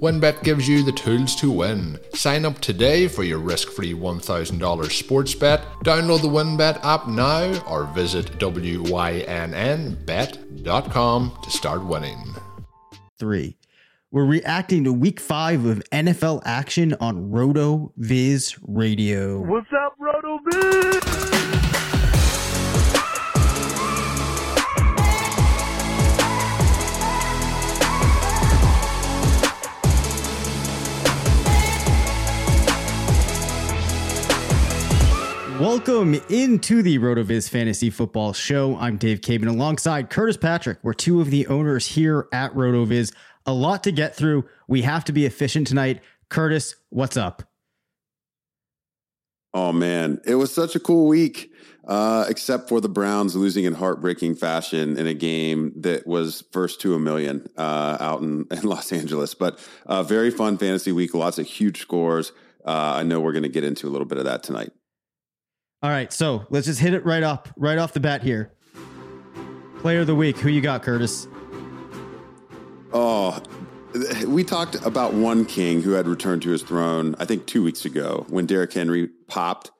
WynnBET gives you the tools to win. Sign up today for your risk free $1,000 sports bet. Download the WynnBET app now or visit WYNNBet.com to start winning. Three. We're reacting to week five of NFL action on RotoViz Radio. What's up, RotoViz? Welcome into the RotoViz Fantasy Football Show. I'm Dave Caban alongside Curtis Patrick. We're two of the owners here at RotoViz. A lot to get through. We have to be efficient tonight. Curtis, what's up? Oh man, it was such a cool week. Uh, except for the Browns losing in heartbreaking fashion in a game that was first to a million uh, out in, in, Los Angeles. But uh, very fun fantasy week, lots of huge scores. Uh, I know we're going to get into a little bit of that tonight. All right, so let's just hit it right up, right off the bat here. Player of the week, who you got, Curtis? Oh, we talked about one king who had returned to his throne, I think two weeks ago when Derrick Henry popped.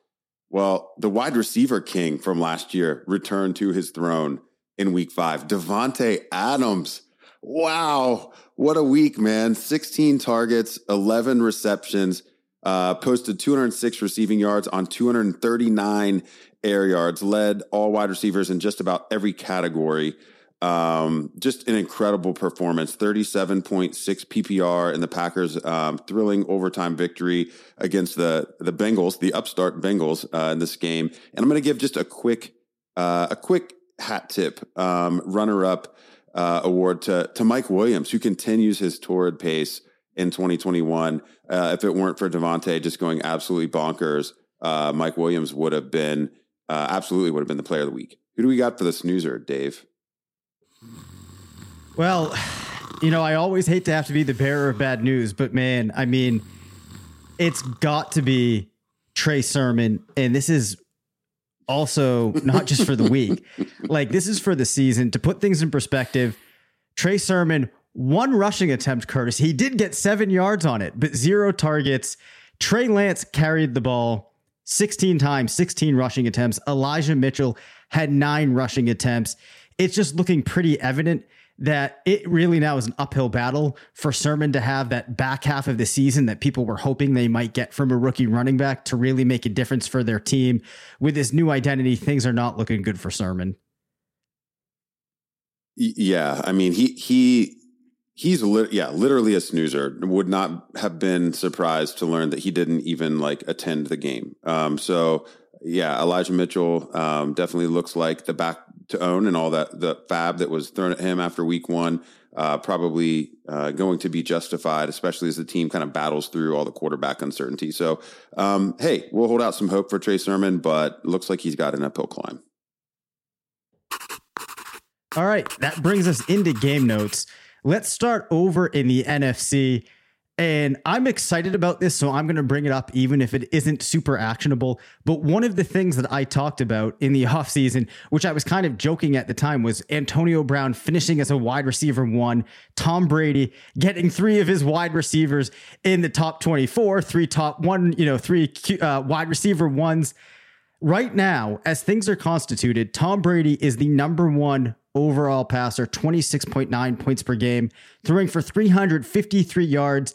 Well, the wide receiver king from last year returned to his throne in week five. Davante Adams. Wow. What a week, man. 16 targets, 11 receptions uh, posted 206 receiving yards on 239 air yards, led all wide receivers in just about every category. Um, just an incredible performance 37.6 PPR in the Packers' um, thrilling overtime victory against the, the Bengals, the upstart Bengals uh, in this game. And I'm going to give just a quick, uh, a quick hat tip um, runner up uh, award to, to Mike Williams, who continues his torrid pace in 2021. Uh, if it weren't for Davante just going absolutely bonkers, uh, Mike Williams would have been uh, absolutely would have been the player of the week. Who do we got for the snoozer, Dave? Well, you know, I always hate to have to be the bearer of bad news, but man, I mean, it's got to be Trey Sermon, and this is also not just for the week. like this is for the season. To put things in perspective, Trey Sermon one rushing attempt, Curtis. He did get seven yards on it, but zero targets. Trey Lance carried the ball 16 times, 16 rushing attempts. Elijah Mitchell had nine rushing attempts. It's just looking pretty evident that it really now is an uphill battle for Sermon to have that back half of the season that people were hoping they might get from a rookie running back to really make a difference for their team. With his new identity, things are not looking good for Sermon. Yeah, I mean he he he's yeah literally a snoozer. Would not have been surprised to learn that he didn't even like attend the game. Um, so yeah elijah mitchell um, definitely looks like the back to own and all that the fab that was thrown at him after week one uh, probably uh, going to be justified especially as the team kind of battles through all the quarterback uncertainty. So um, hey we'll hold out some hope for trey sermon but looks like he's got an uphill climb. All right that brings us into game notes Let's start over in the NFC. And I'm excited about this, so I'm going to bring it up even if it isn't super actionable. But one of the things that I talked about in the offseason, which I was kind of joking at the time, was Antonio Brown finishing as a wide receiver one, Tom Brady getting three of his wide receivers in the top 24, three top one, you know, three uh, wide receiver ones. Right now, as things are constituted, Tom Brady is the number one overall passer, 26.9 points per game, throwing for 353 yards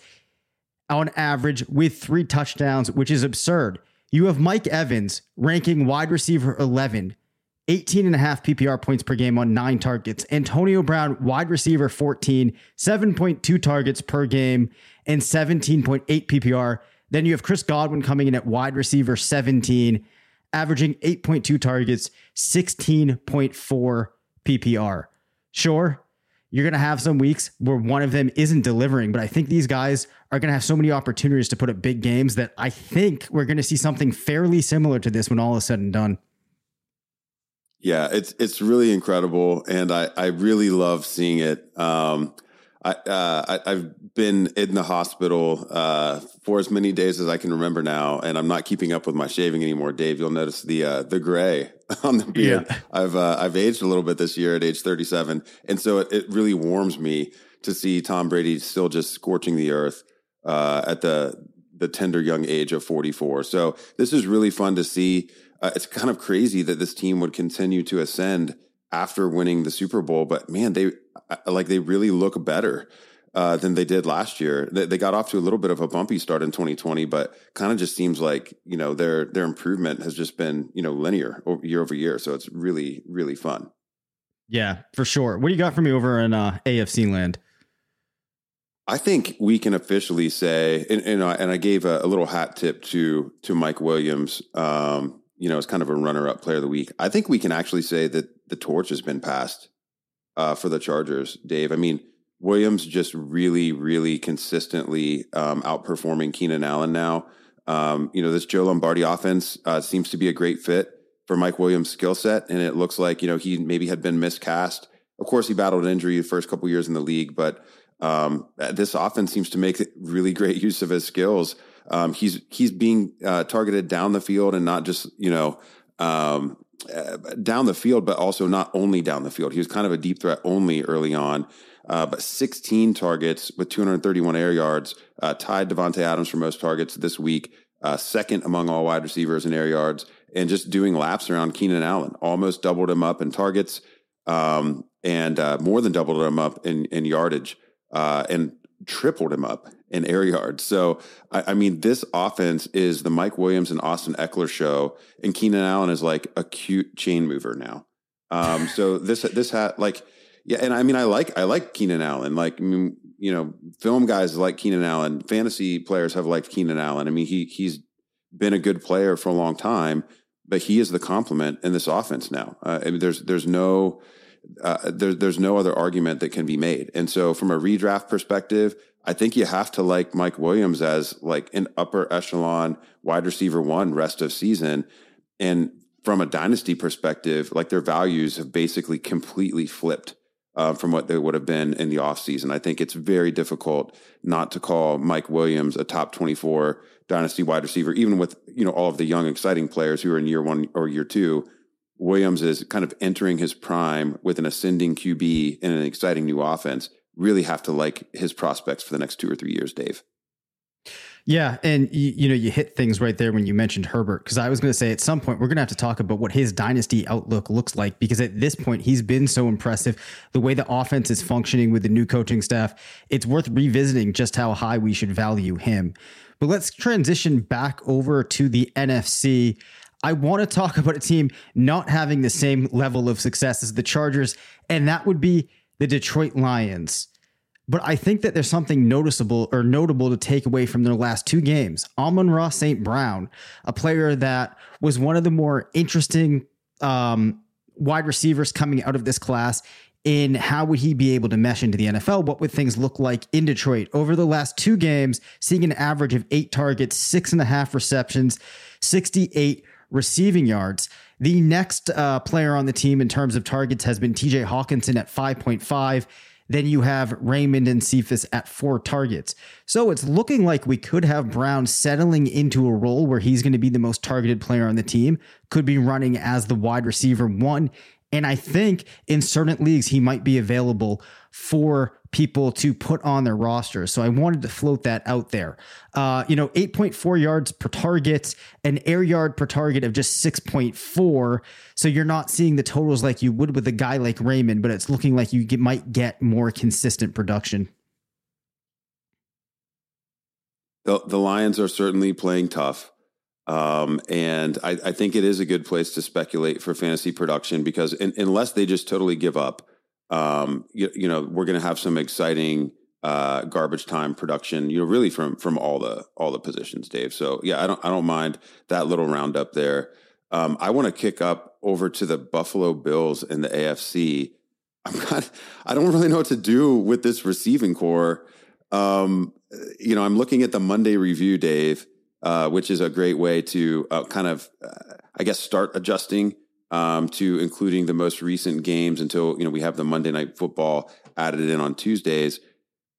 on average with three touchdowns, which is absurd. You have Mike Evans ranking wide receiver 11, 18 and a half PPR points per game on nine targets. Antonio Brown, wide receiver 14, 7.2 targets per game and 17.8 PPR. Then you have Chris Godwin coming in at wide receiver 17, averaging 8.2 targets, 16.4 PPR. Sure, you're going to have some weeks where one of them isn't delivering, but I think these guys are going to have so many opportunities to put up big games that I think we're going to see something fairly similar to this when all is said and done. Yeah, it's it's really incredible, and I I really love seeing it. Um, I, uh, I have been in the hospital uh, for as many days as I can remember now, and I'm not keeping up with my shaving anymore. Dave, you'll notice the uh, the gray on the beard. Yeah. I've uh, I've aged a little bit this year at age 37, and so it, it really warms me to see Tom Brady still just scorching the earth uh, at the the tender young age of 44. So this is really fun to see. Uh, it's kind of crazy that this team would continue to ascend after winning the Super Bowl, but man, they like they really look better uh, than they did last year. They, they, got off to a little bit of a bumpy start in 2020, but kind of just seems like you know their their improvement has just been you know linear year over year. So it's really really fun. Yeah, for sure. What do you got for me over in uh, AFC land? I think we can officially say, and, and, I, and I gave a, a, little hat tip to to Mike Williams. Um, you know, as kind of a runner up player of the week. I think we can actually say that the torch has been passed uh, for the Chargers, Dave. I mean, Williams just really, really consistently um, outperforming Keenan Allen now. Um, you know, this Joe Lombardi offense uh, seems to be a great fit for Mike Williams' skill set, and it looks like you know he maybe had been miscast. Of course, he battled an injury the first couple years in the league, but um, this offense seems to make really great use of his skills. Um, he's he's being uh, targeted down the field and not just you know um, uh, down the field, but also not only down the field. He was kind of a deep threat only early on, uh, but 16 targets with 231 air yards, uh, tied Davante Adams for most targets this week, uh, second among all wide receivers in air yards, and just doing laps around Keenan Allen, almost doubled him up in targets, um, and uh, more than doubled him up in, in yardage, and tripled him up in air yards. So, I, I, mean, this offense is the Mike Williams and Austin Ekeler show, and Keenan Allen is like a cute chain mover now. Um, so this this had like, yeah, and I mean, I like I like Keenan Allen. Like, I mean, you know, film guys like Keenan Allen. Fantasy players have liked Keenan Allen. I mean, he he's been a good player for a long time, but he is the complement in this offense now. Uh, I mean, there's there's no. Uh, there, there's no other argument that can be made. And so, from a redraft perspective, I think you have to like Mike Williams as like an upper echelon wide receiver one rest of season. And from a dynasty perspective, like their values have basically completely flipped uh, from what they would have been in the offseason. I think it's very difficult not to call Mike Williams a top 24 dynasty wide receiver, even with, you know, all of the young, exciting players who are in year one or year two. Williams is kind of entering his prime with an ascending QB in an exciting new offense really have to like his prospects for the next two or three years, Dave. Yeah, and you, you know you hit things right there when you mentioned Herbert because I was going to say at some point we're going to have to talk about what his dynasty outlook looks like because at this point he's been so impressive the way the offense is functioning with the new coaching staff it's worth revisiting just how high we should value him. But let's transition back over to the NFC. I want to talk about a team not having the same level of success as the Chargers and that would be the Detroit Lions. But I think that there's something noticeable or notable to take away from their last two games. Amon-Ra St. Brown, a player that was one of the more interesting um, wide receivers coming out of this class in how would he be able to mesh into the NFL? What would things look like in Detroit over the last two games, seeing an average of eight targets, six and a half receptions, 68 receiving yards. The next uh, player on the team in terms of targets has been TJ Hockenson at 5.5. Then you have Raymond and Cephus at four targets. So it's looking like we could have Brown settling into a role where he's going to be the most targeted player on the team, could be running as the wide receiver one. And I think in certain leagues, he might be available for people to put on their roster. So I wanted to float that out there. Uh, you know, 8.4 yards per target, an air yard per target of just 6.4. So you're not seeing the totals like you would with a guy like Raymond, but it's looking like you get, might get more consistent production. The, the Lions are certainly playing tough. Um, and I, I, think it is a good place to speculate for fantasy production because in, unless they just totally give up, um, you, you, know, we're going to have some exciting uh, garbage time production. You know, really from from all the all the positions, Dave. So yeah, I don't I don't mind that little roundup there. Um, I want to kick up over to the Buffalo Bills and the AFC. I'm not. I don't really know what to do with this receiving core. Um, you know, I'm looking at the Monday review, Dave uh, which is a great way to uh, kind of, uh, I guess, start adjusting um, to including the most recent games until you know we have the Monday Night Football added in on Tuesdays.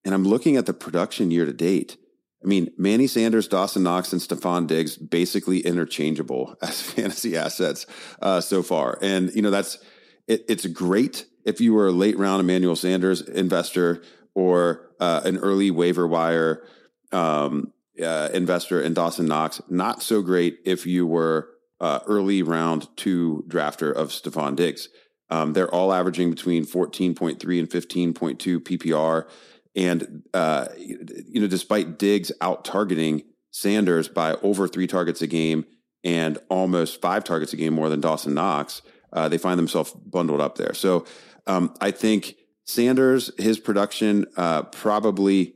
And I'm looking at the production year to date. I mean, Manny Sanders, Dawson Knox, and Stefon Diggs basically interchangeable as fantasy assets uh, so far. And you know that's it, it's great if you were a late round Emmanuel Sanders investor or uh, an early waiver wire um, uh, investor in Dawson Knox. Not so great if you were uh, early round two drafter of Stefon Diggs. Um, they're all averaging between 14.3 and 15.2 PPR. And, uh, you know, despite Diggs out targeting Sanders by over three targets a game and almost five targets a game more than Dawson Knox, uh, they find themselves bundled up there. So um, I think Sanders, his production uh, probably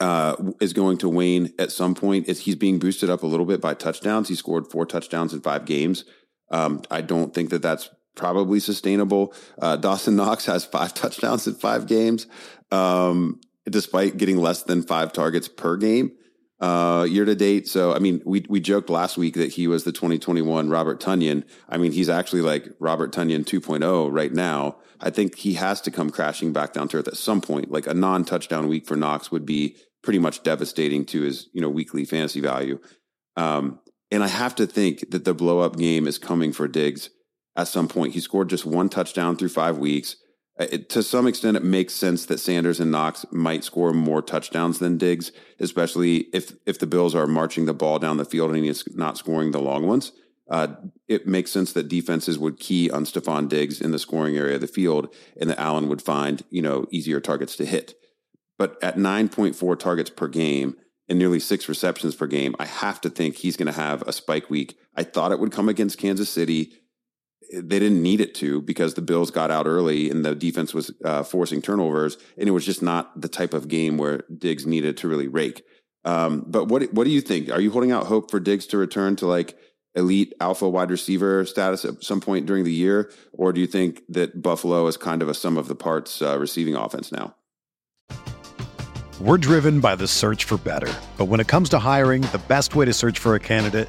uh, is going to wane at some point. It's, he's being boosted up a little bit by touchdowns. He scored four touchdowns in five games. Um, I don't think that that's probably sustainable. Uh, Dawson Knox has five touchdowns in five games, um, despite getting less than five targets per game uh, year to date. So, I mean, we we joked last week that he was the 2021 Robert Tonyan. I mean, he's actually like Robert Tonyan 2.0 right now. I think he has to come crashing back down to earth at some point. Like a non-touchdown week for Knox would be pretty much devastating to his you know weekly fantasy value. Um, and I have to think that the blow up game is coming for Diggs at some point. He scored just one touchdown through five weeks. Uh, it, to some extent, it makes sense that Sanders and Knox might score more touchdowns than Diggs, especially if if the Bills are marching the ball down the field and he's not scoring the long ones. Uh, it makes sense that defenses would key on Stefon Diggs in the scoring area of the field, and that Allen would find you know easier targets to hit. But at 9.4 targets per game and nearly six receptions per game, I have to think he's going to have a spike week. I thought it would come against Kansas City. They didn't need it to because the Bills got out early and the defense was uh, forcing turnovers, and it was just not the type of game where Diggs needed to really rake. Um, but what what do you think? Are you holding out hope for Diggs to return to like elite alpha wide receiver status at some point during the year, or do you think that Buffalo is kind of a sum of the parts uh, receiving offense now? We're driven by the search for better. But when it comes to hiring, the best way to search for a candidate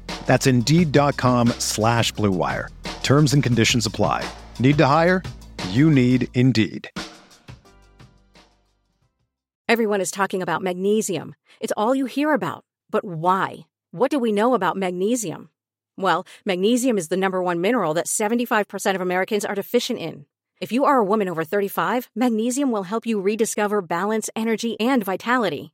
That's Indeed.com slash BlueWire. Terms and conditions apply. Need to hire? You need Indeed. Everyone is talking about magnesium. It's all you hear about. But why? What do we know about magnesium? Well, magnesium is the number one mineral that 75% of Americans are deficient in. If you are a woman over 35, magnesium will help you rediscover balance, energy, and vitality.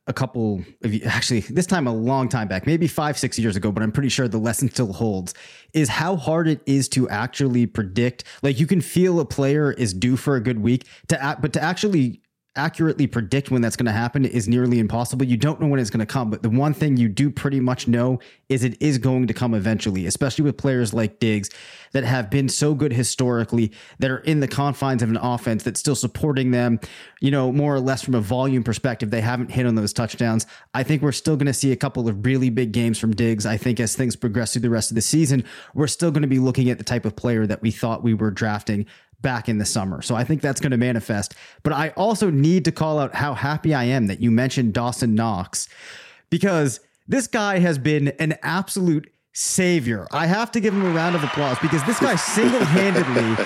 a couple of actually this time a long time back maybe five six years ago but i'm pretty sure the lesson still holds is how hard it is to actually predict. Like you can feel a player is due for a good week to act but to actually accurately predict when that's going to happen is nearly impossible. You don't know when it's going to come, but the one thing you do pretty much know is it is going to come eventually, especially with players like Diggs that have been so good historically, that are in the confines of an offense that's still supporting them, you know, more or less from a volume perspective. They haven't hit on those touchdowns. I think we're still going to see a couple of really big games from Diggs. I think as things progress through the rest of the season, we're still going to be looking at the type of player that we thought we were drafting back in the summer. So I think that's going to manifest. But I also need to call out how happy I am that you mentioned Dawson Knox because this guy has been an absolute savior. I have to give him a round of applause because this guy single handedly,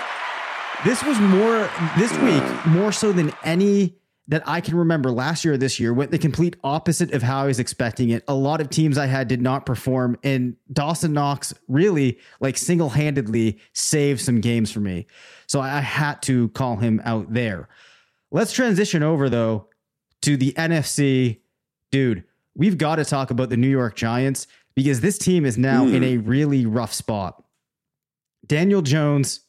this was more, this week, more so than any that I can remember last year or this year went the complete opposite of how I was expecting it. A lot of teams I had did not perform, and Dawson Knox really, like single handedly, saved some games for me. So I had to call him out there. Let's transition over, though, to the NFC. Dude, we've got to talk about the New York Giants because this team is now mm. in a really rough spot. Daniel Jones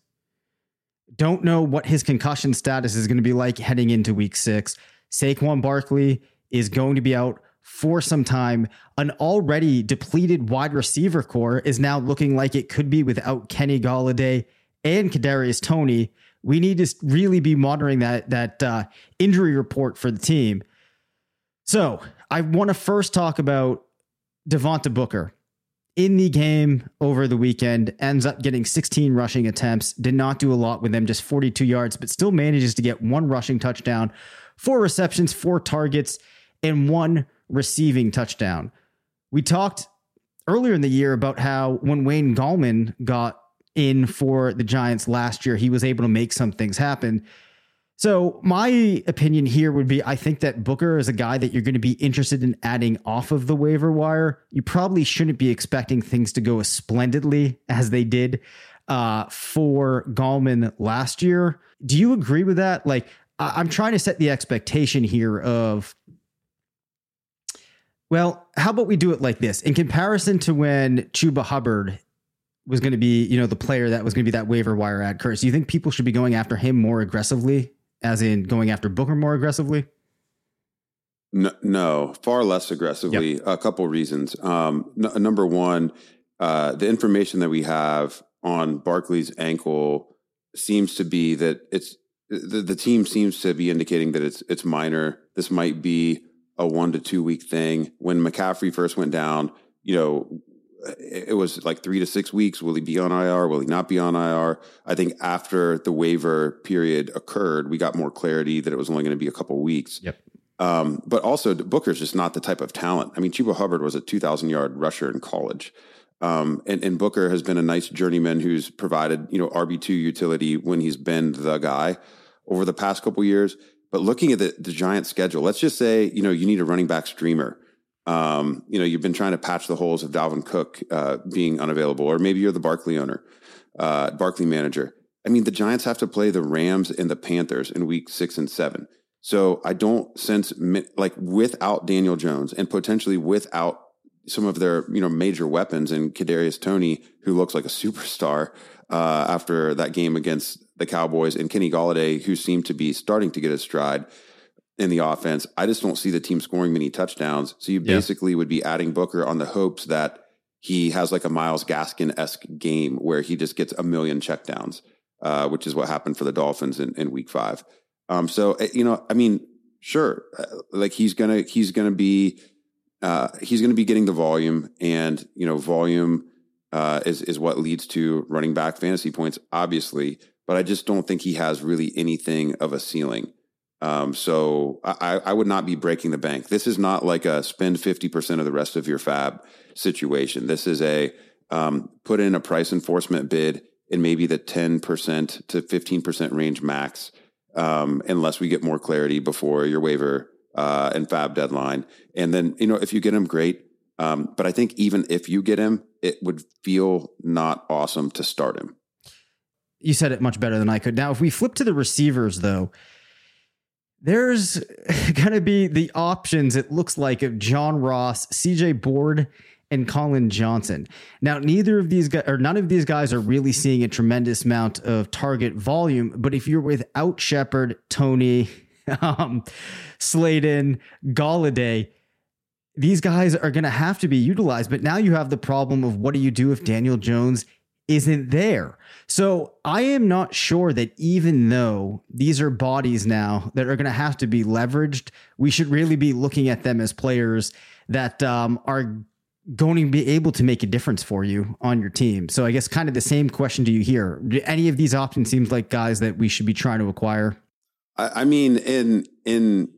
don't know what his concussion status is going to be like heading into week six. Saquon Barkley is going to be out for some time. An already depleted wide receiver core is now looking like it could be without Kenny Golladay and Kadarius Toney. We need to really be monitoring that that uh, injury report for the team. So I want to first talk about Devontae Booker in the game over the weekend, ends up getting 16 rushing attempts, did not do a lot with them, just 42 yards, but still manages to get one rushing touchdown, four receptions, four targets, and one receiving touchdown. We talked earlier in the year about how when Wayne Gallman got in for the Giants last year, he was able to make some things happen. So my opinion here would be I think that Booker is a guy that you're going to be interested in adding off of the waiver wire. You probably shouldn't be expecting things to go as splendidly as they did uh, for Gallman last year. Do you agree with that? Like I- I'm trying to set the expectation here of well, how about we do it like this? In comparison to when Chuba Hubbard was going to be, you know, the player that was going to be that waiver wire ad curse, do you think people should be going after him more aggressively as in going after Booker more aggressively? No, no far less aggressively. Yep. A couple reasons. Um, n- number one, uh, the information that we have on Barkley's ankle seems to be that it's the, the team seems to be indicating that it's it's minor. This might be a one to two week thing. When McCaffrey first went down, you know, it was like three to six weeks. Will he be on IR? Will he not be on IR? I think after the waiver period occurred, we got more clarity that it was only going to be a couple weeks. Yep. Um, but also, Booker's just not the type of talent. I mean, Chuba Hubbard was a 2,000 yard rusher in college. Um, and, and, Booker has been a nice journeyman who's provided, you know, RB2 utility when he's been the guy over the past couple years. But looking at the, the Giant schedule, let's just say, you know, you need a running back streamer um, you know, you've been trying to patch the holes of Dalvin Cook uh, being unavailable, or maybe you're the Barkley owner, uh, Barkley manager. I mean, the Giants have to play the Rams and the Panthers in week six and seven. So I don't sense like without Daniel Jones and potentially without some of their you know major weapons and Kadarius Toney, who looks like a superstar uh, after that game against the Cowboys, and Kenny Golladay, who seemed to be starting to get his stride in the offense. I just don't see the team scoring many touchdowns. So you basically would be adding Booker on the hopes that he has like a Myles Gaskin esque game where he just gets a million checkdowns. uh, which is what happened for the Dolphins in, in week five. Um, so, eh, you know, I mean, sure, uh, like he's going to, he's going to be, uh, he's going to be getting the volume and, you know, volume uh, is, is what leads to running back fantasy points, obviously. But I just don't think he has really anything of a ceiling. Um, so I, I would not be breaking the bank. This is not like a spend 50% of the rest of your fab situation. This is a um, put in a price enforcement bid in maybe the 10% to 15% range max, um, unless we get more clarity before your waiver uh, and fab deadline. And then, you know, if you get him, great. Um, but I think even if you get him, it would feel not awesome to start him. You said it much better than I could. Now, if we flip to the receivers, though, there's going to be the options, it looks like, of John Ross, CJ Board, and Collin Johnson. Now, neither of these guys or none of these guys are really seeing a tremendous amount of target volume. But if you're without Shepard, Toney, um, Slayton, Golladay, these guys are going to have to be utilized. But now you have the problem of what do you do if Daniel Jones isn't there? So I am not sure that even though these are bodies now that are going to have to be leveraged, we should really be looking at them as players that um, are going to be able to make a difference for you on your team. So I guess kind of the same question to you here. Do any of these options seems like guys that we should be trying to acquire? I, I mean, in in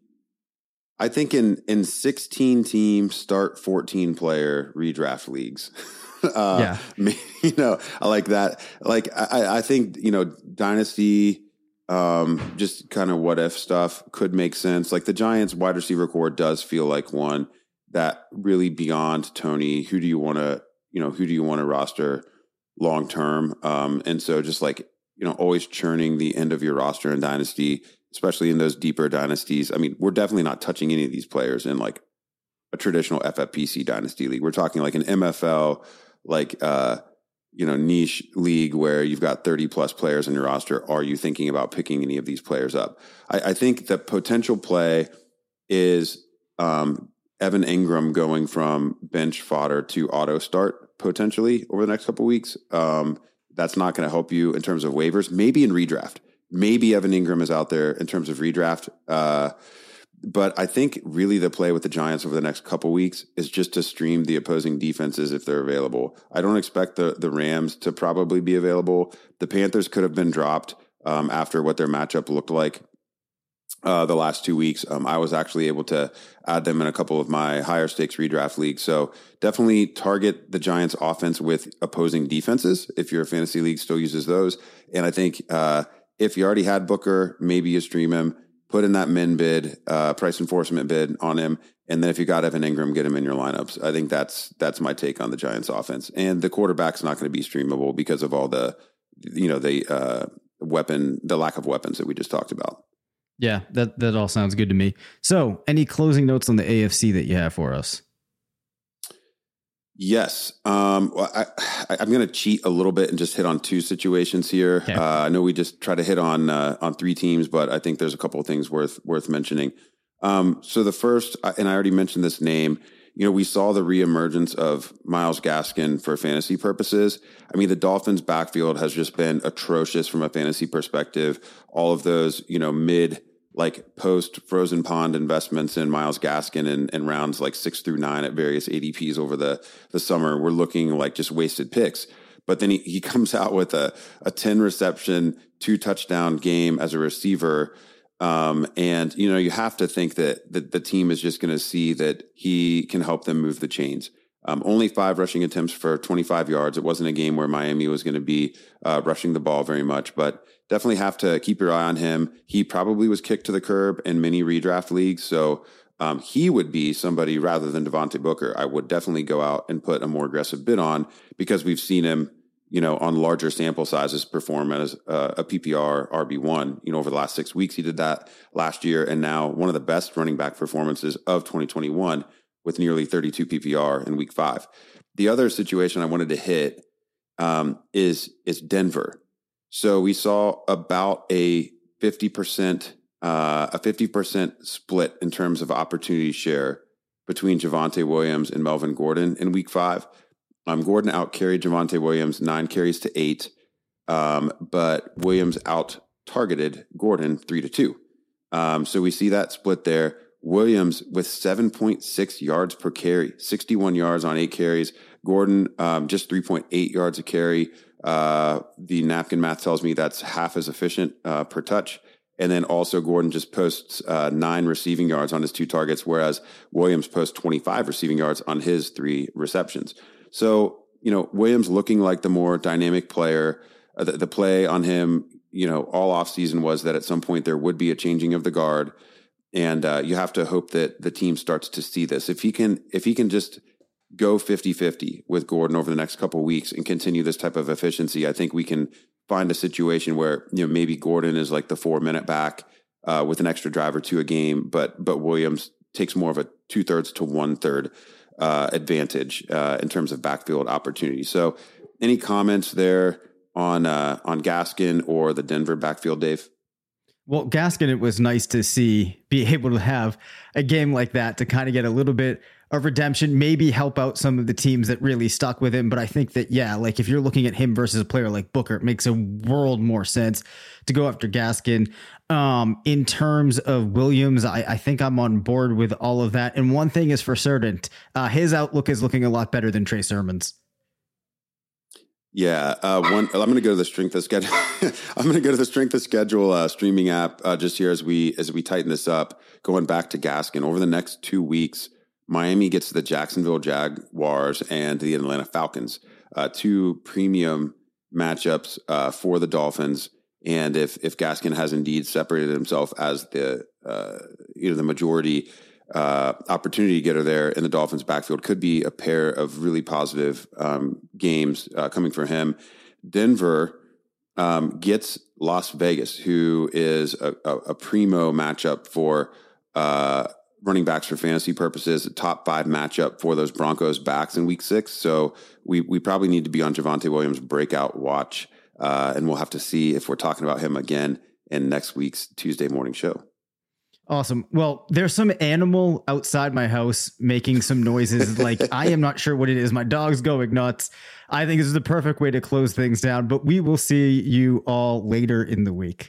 I think in in 16 team start 14 player redraft leagues. uh, yeah, you know, I like that. Like I, I think you know, dynasty, um, just kind of what if stuff could make sense. Like the Giants wide receiver core does feel like one that really beyond Toney, Who do you want to, you know, who do you want to roster long term? Um, and so just like you know, always churning the end of your roster in dynasty especially in those deeper dynasties. I mean, we're definitely not touching any of these players in like a traditional FFPC dynasty league. We're talking like an MFL, like uh, you know, niche league where you've got 30 plus players in your roster. Are you thinking about picking any of these players up? I, I think the potential play is um, Evan Engram going from bench fodder to auto start potentially over the next couple weeks. Um, that's not going to help you in terms of waivers. Maybe in redraft maybe Evan Engram is out there in terms of redraft. Uh, but I think really the play with the Giants over the next couple weeks is just to stream the opposing defenses if they're available. I don't expect the the Rams to probably be available. The Panthers could have been dropped um, after what their matchup looked like uh, the last two weeks. Um, I was actually able to add them in a couple of my higher stakes redraft leagues. So definitely target the Giants offense with opposing defenses if your fantasy league still uses those. And I think uh, if you already had Booker, maybe you stream him, put in that min bid, uh, price enforcement bid on him, and then if you got Evan Engram, get him in your lineups. I think that's that's my take on the Giants' offense. And the quarterback's not going to be streamable because of all the, you know, the uh, weapon, the lack of weapons that we just talked about. Yeah, that that all sounds good to me. So, any closing notes on the AFC that you have for us? Yes. Um, well, I, am going to cheat a little bit and just hit on two situations here. Okay. Uh, I know we just try to hit on uh, on three teams, but I think there's a couple of things worth worth mentioning. Um, so the first, uh, and I already mentioned this name. You know, we saw the reemergence of Myles Gaskin for fantasy purposes. I mean, the Dolphins' backfield has just been atrocious from a fantasy perspective. All of those, you know, mid like post frozen pond investments in Myles Gaskin and, and rounds like six through nine at various ADPs over the, the summer were looking like just wasted picks. But then he, he comes out with a, a 10 reception, two touchdown game as a receiver. Um, and, you know, you have to think that, that the team is just going to see that he can help them move the chains. Um, only five rushing attempts for 25 yards. It wasn't a game where Miami was going to be uh, rushing the ball very much, but definitely have to keep your eye on him. He probably was kicked to the curb in many redraft leagues. So um, he would be somebody rather than Devontae Booker. I would definitely go out and put a more aggressive bid on because we've seen him, you know, on larger sample sizes perform as uh, a PPR RB1. You know, over the last six weeks, he did that last year. And now one of the best running back performances of 2021 with nearly 32 PPR in week five. The other situation I wanted to hit um, is is Denver. So we saw about a 50%, uh, a 50% split in terms of opportunity share between Javonte Williams and Melvin Gordon in week five. Um, Gordon outcarried Javonte Williams nine carries to eight. um, but Williams out targeted Gordon three to two. Um, so we see that split there. Williams with 7.6 yards per carry, 61 yards on eight carries. Gordon um, just 3.8 yards a carry. Uh, the napkin math tells me that's half as efficient uh, per touch. And then also Gordon just posts uh, nine receiving yards on his two targets, whereas Williams posts 25 receiving yards on his three receptions. So, you know, Williams looking like the more dynamic player. Uh, the, the, play on him, you know, all offseason was that at some point there would be a changing of the guard. And uh, you have to hope that the team starts to see this. If he can, if he can just go 50 50 with Gordon over the next couple weeks and continue this type of efficiency, I think we can find a situation where, you know, maybe Gordon is like the four minute back uh, with an extra drive or two a game, but, but Williams takes more of a two thirds to one third uh, advantage uh, in terms of backfield opportunity. So, any comments there on uh, on Gaskin or the Denver backfield, Dave? Well, Gaskin, it was nice to see be able to have a game like that to kind of get a little bit of redemption, maybe help out some of the teams that really stuck with him. But I think that, yeah, like if you're looking at him versus a player like Booker, it makes a world more sense to go after Gaskin. Um, in terms of Williams, I, I think I'm on board with all of that. And one thing is for certain, uh, his outlook is looking a lot better than Trey Sermon's. Yeah, uh, one. I'm going to go to the strength of schedule. I'm going to go to the strength of schedule uh, streaming app uh, just here as we as we tighten this up. Going back to Gaskin over the next two weeks, Miami gets the Jacksonville Jaguars and the Atlanta Falcons, uh, two premium matchups uh, for the Dolphins. And if if Gaskin has indeed separated himself as the uh, you know the majority uh, opportunity getter there in the Dolphins' backfield, could be a pair of really positive um, games uh, coming for him. Denver um, gets Las Vegas, who is a, a, a primo matchup for uh, running backs for fantasy purposes, a top five matchup for those Broncos backs in week six. So we, we probably need to be on Javonte Williams' breakout watch. Uh, and we'll have to see if we're talking about him again in next week's Tuesday morning show. Awesome. Well, there's some animal outside my house making some noises. like I am not sure what it is. My dog's going nuts. I think this is the perfect way to close things down, but we will see you all later in the week.